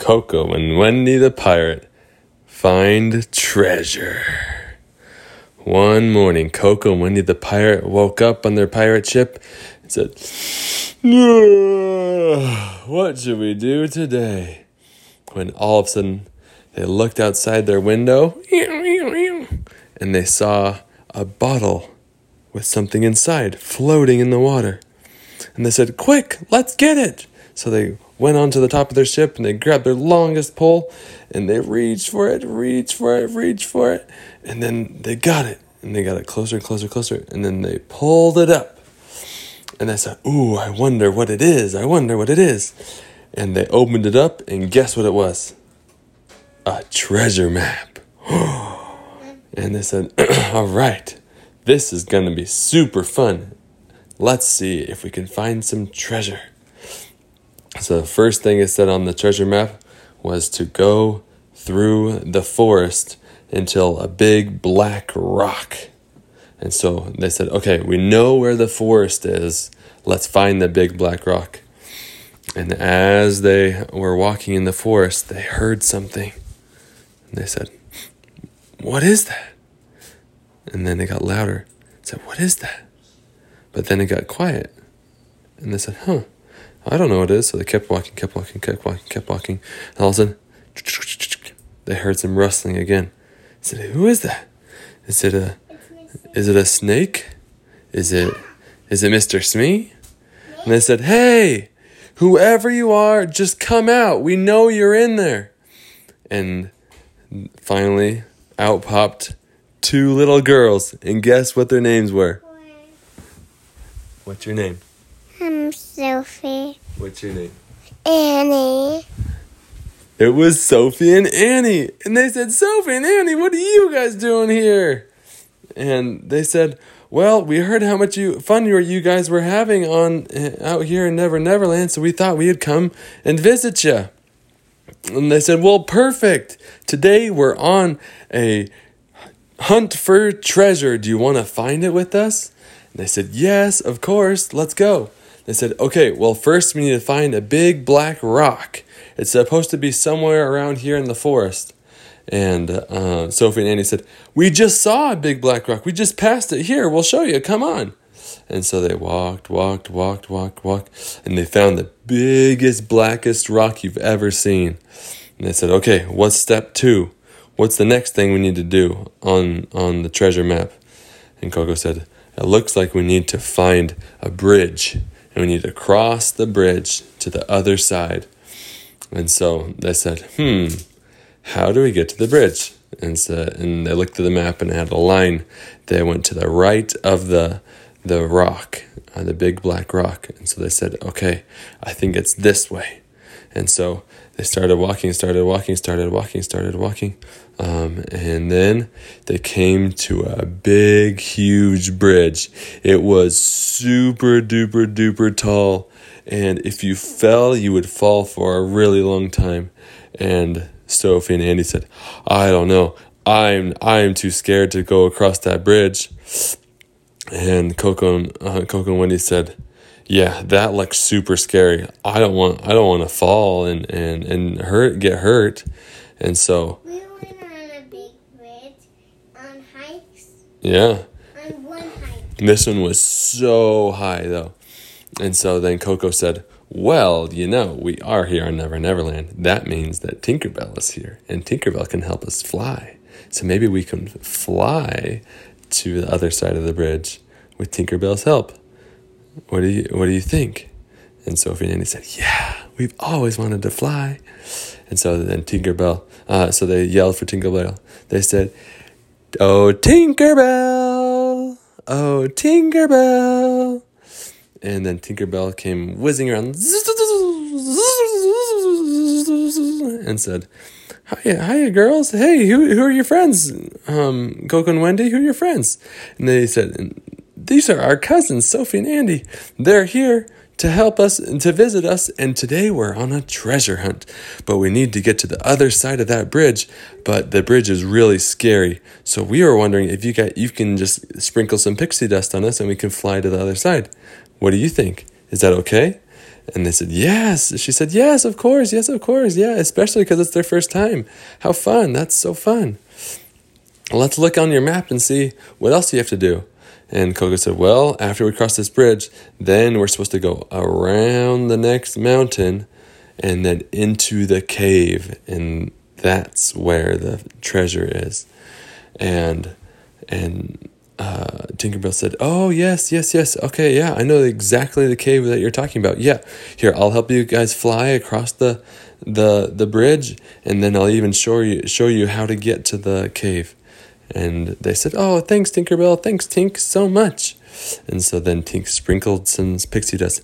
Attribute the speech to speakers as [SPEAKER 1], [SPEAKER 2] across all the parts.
[SPEAKER 1] Coco and Wendy the pirate find treasure. One morning, Coco and Wendy the pirate woke up on their pirate ship and said, ah, What should we do today? When all of a sudden they looked outside their window and they saw a bottle with something inside floating in the water. And they said, Quick, let's get it! So they went onto the top of their ship and they grabbed their longest pole and they reached for it, reached for it, reached for it, and then they got it. And they got it closer and closer and closer. And then they pulled it up. And they said, Ooh, I wonder what it is. I wonder what it is. And they opened it up, and guess what it was? A treasure map. and they said, All right, this is going to be super fun. Let's see if we can find some treasure. So the first thing it said on the treasure map was to go through the forest until a big black rock. And so they said, okay, we know where the forest is. Let's find the big black rock. And as they were walking in the forest, they heard something. And they said, What is that? And then it got louder. They said, What is that? But then it got quiet. And they said, Huh. I don't know what it is. So they kept walking, kept walking, kept walking, kept walking. And all of a sudden, they heard some rustling again. I said, "Who is that? Is it a, is it a snake? Is it, is it Mister Smee?" And they said, "Hey, whoever you are, just come out. We know you're in there." And finally, out popped two little girls, and guess what their names were? What's your name?
[SPEAKER 2] I'm Sophie.
[SPEAKER 1] What's your name?
[SPEAKER 2] Annie.
[SPEAKER 1] It was Sophie and Annie. And they said, Sophie and Annie, what are you guys doing here? And they said, Well, we heard how much you, fun you, you guys were having on eh, out here in Never Neverland, so we thought we'd come and visit you. And they said, Well, perfect. Today we're on a hunt for treasure. Do you want to find it with us? And they said, Yes, of course. Let's go. They said, Okay, well, first we need to find a big black rock. It's supposed to be somewhere around here in the forest. And uh, Sophie and Annie said, We just saw a big black rock. We just passed it. Here, we'll show you. Come on. And so they walked, walked, walked, walked, walked, and they found the biggest, blackest rock you've ever seen. And they said, Okay, what's step two? What's the next thing we need to do on, on the treasure map? And Coco said, It looks like we need to find a bridge, and we need to cross the bridge to the other side. And so they said, Hmm, how do we get to the bridge? And so, and they looked at the map and had a line. They went to the right of the the rock, uh, the big black rock. And so they said, okay, I think it's this way. And so they started walking, started walking, started walking, started walking. Um, and then they came to a big, huge bridge. It was super duper duper tall. And if you fell, you would fall for a really long time. And Sophie and Andy said, I don't know. I'm I'm too scared to go across that bridge. And Coco and uh, Coco and Wendy said, "Yeah, that looks super scary. I don't want I don't want to fall and and and hurt get hurt." And so
[SPEAKER 2] We went on a big bridge on hikes.
[SPEAKER 1] Yeah,
[SPEAKER 2] On one
[SPEAKER 1] this one was so high though. And so then Coco said, "Well, you know, we are here on Never Neverland. That means that Tinkerbell is here, and Tinkerbell can help us fly. So maybe we can fly to the other side of the bridge with Tinkerbell's help. What do you What do you think?" And Sophie and Andy said, "Yeah, we've always wanted to fly." And so then Tinkerbell, uh, so they yelled for Tinkerbell. They said, "Oh, Tinkerbell! Oh, Tinkerbell!" And then Tinkerbell came whizzing around and said, Hiya, hiya, girls. Hey, who, who are your friends? Um, Coco and Wendy, who are your friends? And they said, These are our cousins, Sophie and Andy. They're here to help us and to visit us. And today we're on a treasure hunt. But we need to get to the other side of that bridge. But the bridge is really scary. So we were wondering if you got you can just sprinkle some pixie dust on us and we can fly to the other side. What do you think? Is that okay? And they said, Yes. She said, Yes, of course. Yes, of course. Yeah, especially because it's their first time. How fun. That's so fun. Let's look on your map and see what else you have to do. And Coco said, Well, after we cross this bridge, then we're supposed to go around the next mountain and then into the cave. And that's where the treasure is. And and uh, Tinkerbell said, "Oh yes, yes, yes. Okay, yeah, I know exactly the cave that you're talking about. Yeah, here I'll help you guys fly across the the the bridge, and then I'll even show you show you how to get to the cave." And they said, "Oh, thanks, Tinkerbell. Thanks, Tink, so much." And so then Tink sprinkled some pixie dust.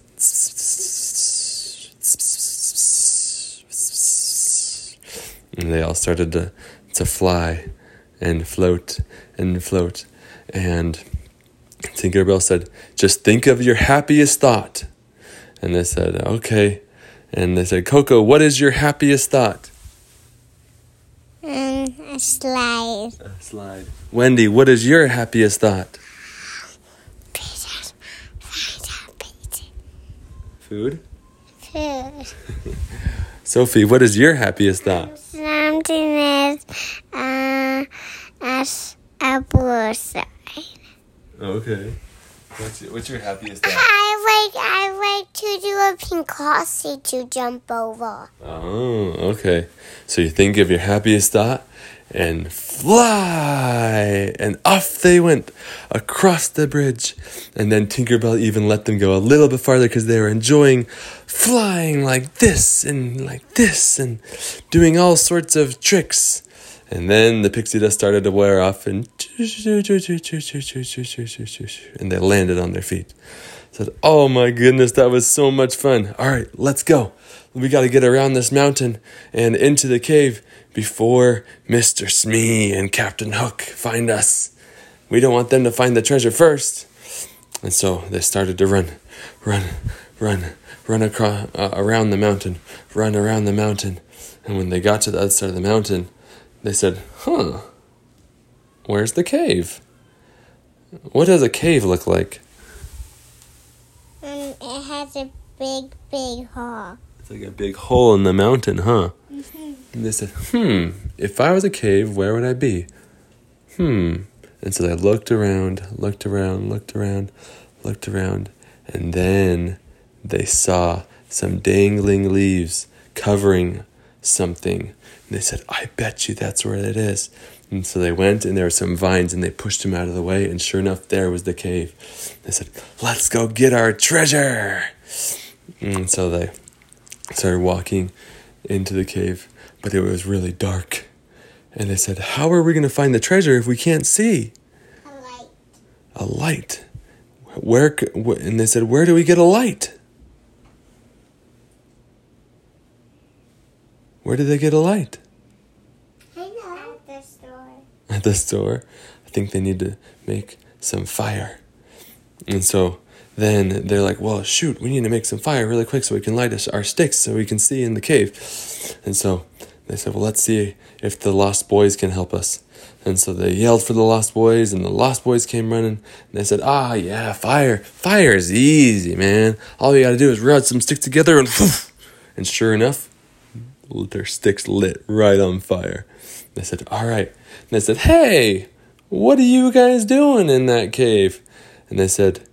[SPEAKER 1] And they all started to, to fly and float and float. And Tinkerbell said, Just think of your happiest thought. And they said, Okay. And they said, Coco, what is your happiest thought?
[SPEAKER 2] A slide.
[SPEAKER 1] A slide. Wendy, what is your happiest thought?
[SPEAKER 2] Pizza. Pizza. Pizza.
[SPEAKER 1] Food.
[SPEAKER 2] Food.
[SPEAKER 1] Sophie, what is your happiest thought?
[SPEAKER 2] Something is uh, as a bullseye.
[SPEAKER 1] Okay. What's your, what's your happiest thought?
[SPEAKER 2] I like I like to do a pinkossi to jump over.
[SPEAKER 1] Oh, okay. So you think of your happiest thought and fly. And off they went across the bridge. And then Tinkerbell even let them go a little bit farther because they were enjoying flying like this and like this and doing all sorts of tricks. And then the pixie dust started to wear off and and they landed on their feet. Said, "Oh my goodness, that was so much fun. All right, let's go. We got to get around this mountain and into the cave before Mr. Smee and Captain Hook find us. We don't want them to find the treasure first." And so they started to run, run, run, run across uh, around the mountain, run around the mountain. And when they got to the other side of the mountain, they said, "Huh, where's the cave? What does a cave look like?"
[SPEAKER 2] Um, it has a big, big hole.
[SPEAKER 1] It's like a big hole in the mountain, huh? And they said, "Hmm, if I was a cave, where would I be?" Hmm. And so they looked around, looked around, looked around, looked around, and then they saw some dangling leaves covering something. And they said, I bet you that's where it is. And so they went, and there were some vines, and they pushed him out of the way, and sure enough, there was the cave. They said, Let's go get our treasure. And so they started walking into the cave, but it was really dark. And they said, How are we going to find the treasure if we can't see?
[SPEAKER 2] A light.
[SPEAKER 1] A light. Where? And they said, Where do we get a light? Where did they get a light?
[SPEAKER 2] I know. At the store.
[SPEAKER 1] At the store. I think they need to make some fire. And so then they're like, Well, shoot, we need to make some fire really quick so we can light us our sticks so we can see in the cave. And so they said, Well, let's see if the Lost Boys can help us. And so they yelled for the Lost Boys, and the Lost Boys came running. And they said, Ah, yeah, fire. Fire is easy, man. All you gotta do is rub some sticks together and. And sure enough, their sticks lit right on fire. They said, All right. And they said, Hey, what are you guys doing in that cave? And they said,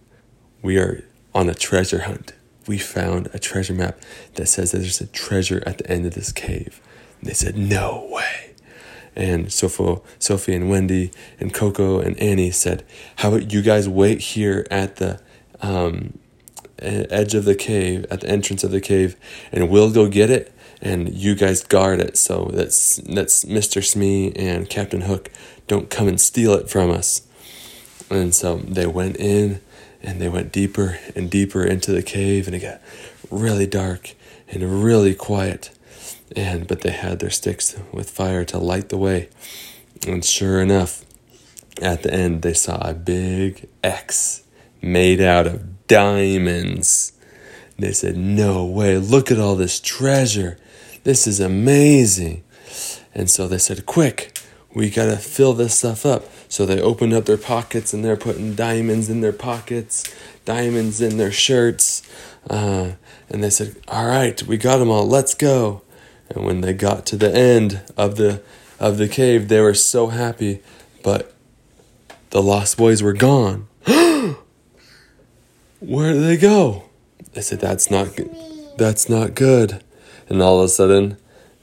[SPEAKER 1] We are on a treasure hunt. We found a treasure map that says that there's a treasure at the end of this cave. And they said, No way. And Sophie, Sophie and Wendy and Coco and Annie said, How about you guys wait here at the um, edge of the cave, at the entrance of the cave, and we'll go get it, and you guys guard it so that's that's Mr. Smee and Captain Hook don't come and steal it from us. And so they went in and they went deeper and deeper into the cave and it got really dark and really quiet. And but they had their sticks with fire to light the way. And sure enough, at the end they saw a big X made out of diamonds. They said, No way, look at all this treasure. This is amazing. And so they said, Quick, we gotta fill this stuff up. So they opened up their pockets and they're putting diamonds in their pockets, diamonds in their shirts. Uh, And they said, All right, we got them all, let's go. And when they got to the end of the of the cave, they were so happy, but the lost boys were gone. Where did they go? They said, That's not good. That's not good. And all of a sudden,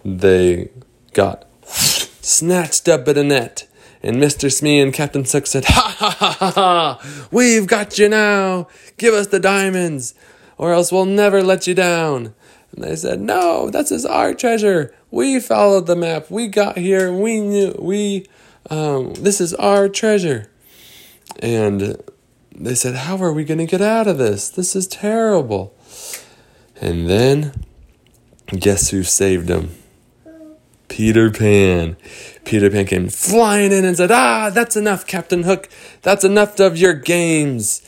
[SPEAKER 1] they got snatched up at a net. And Mr. Smee and Captain Hook said, Ha ha ha ha ha! We've got you now! Give us the diamonds, or else we'll never let you down. And they said, No, this is our treasure. We followed the map. We got here. We knew. We, um, this is our treasure. And they said, How are we going to get out of this? This is terrible. And then, guess who saved them? Peter Pan. Peter Pan came flying in and said, Ah, that's enough, Captain Hook. That's enough of your games.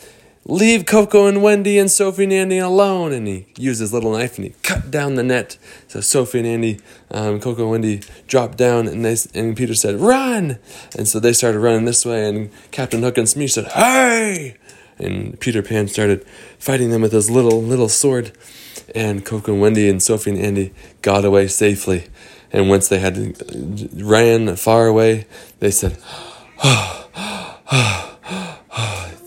[SPEAKER 1] Leave Coco and Wendy and Sophie and Andy alone. And he used his little knife and he cut down the net. So Sophie and Andy, um, Coco and Wendy dropped down and, they, and Peter said, Run! And so they started running this way. And Captain Hook and Smee said, Hey! And Peter Pan started fighting them with his little, little sword. And Coco and Wendy and Sophie and Andy got away safely. And once they had ran far away, they said,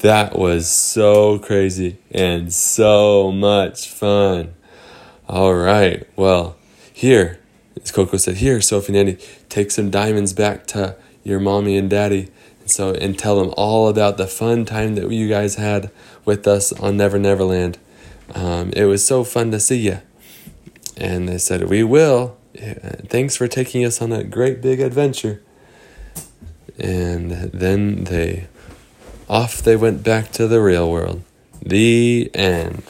[SPEAKER 1] That was so crazy and so much fun. All right, well, here, as Coco said, here, Sophie and Andy, take some diamonds back to your mommy and daddy. And so, and tell them all about the fun time that you guys had with us on Never Never Land. Um, it was so fun to see you. And they said, We will. Thanks for taking us on a great big adventure. And then they off they went back to the real world. The end.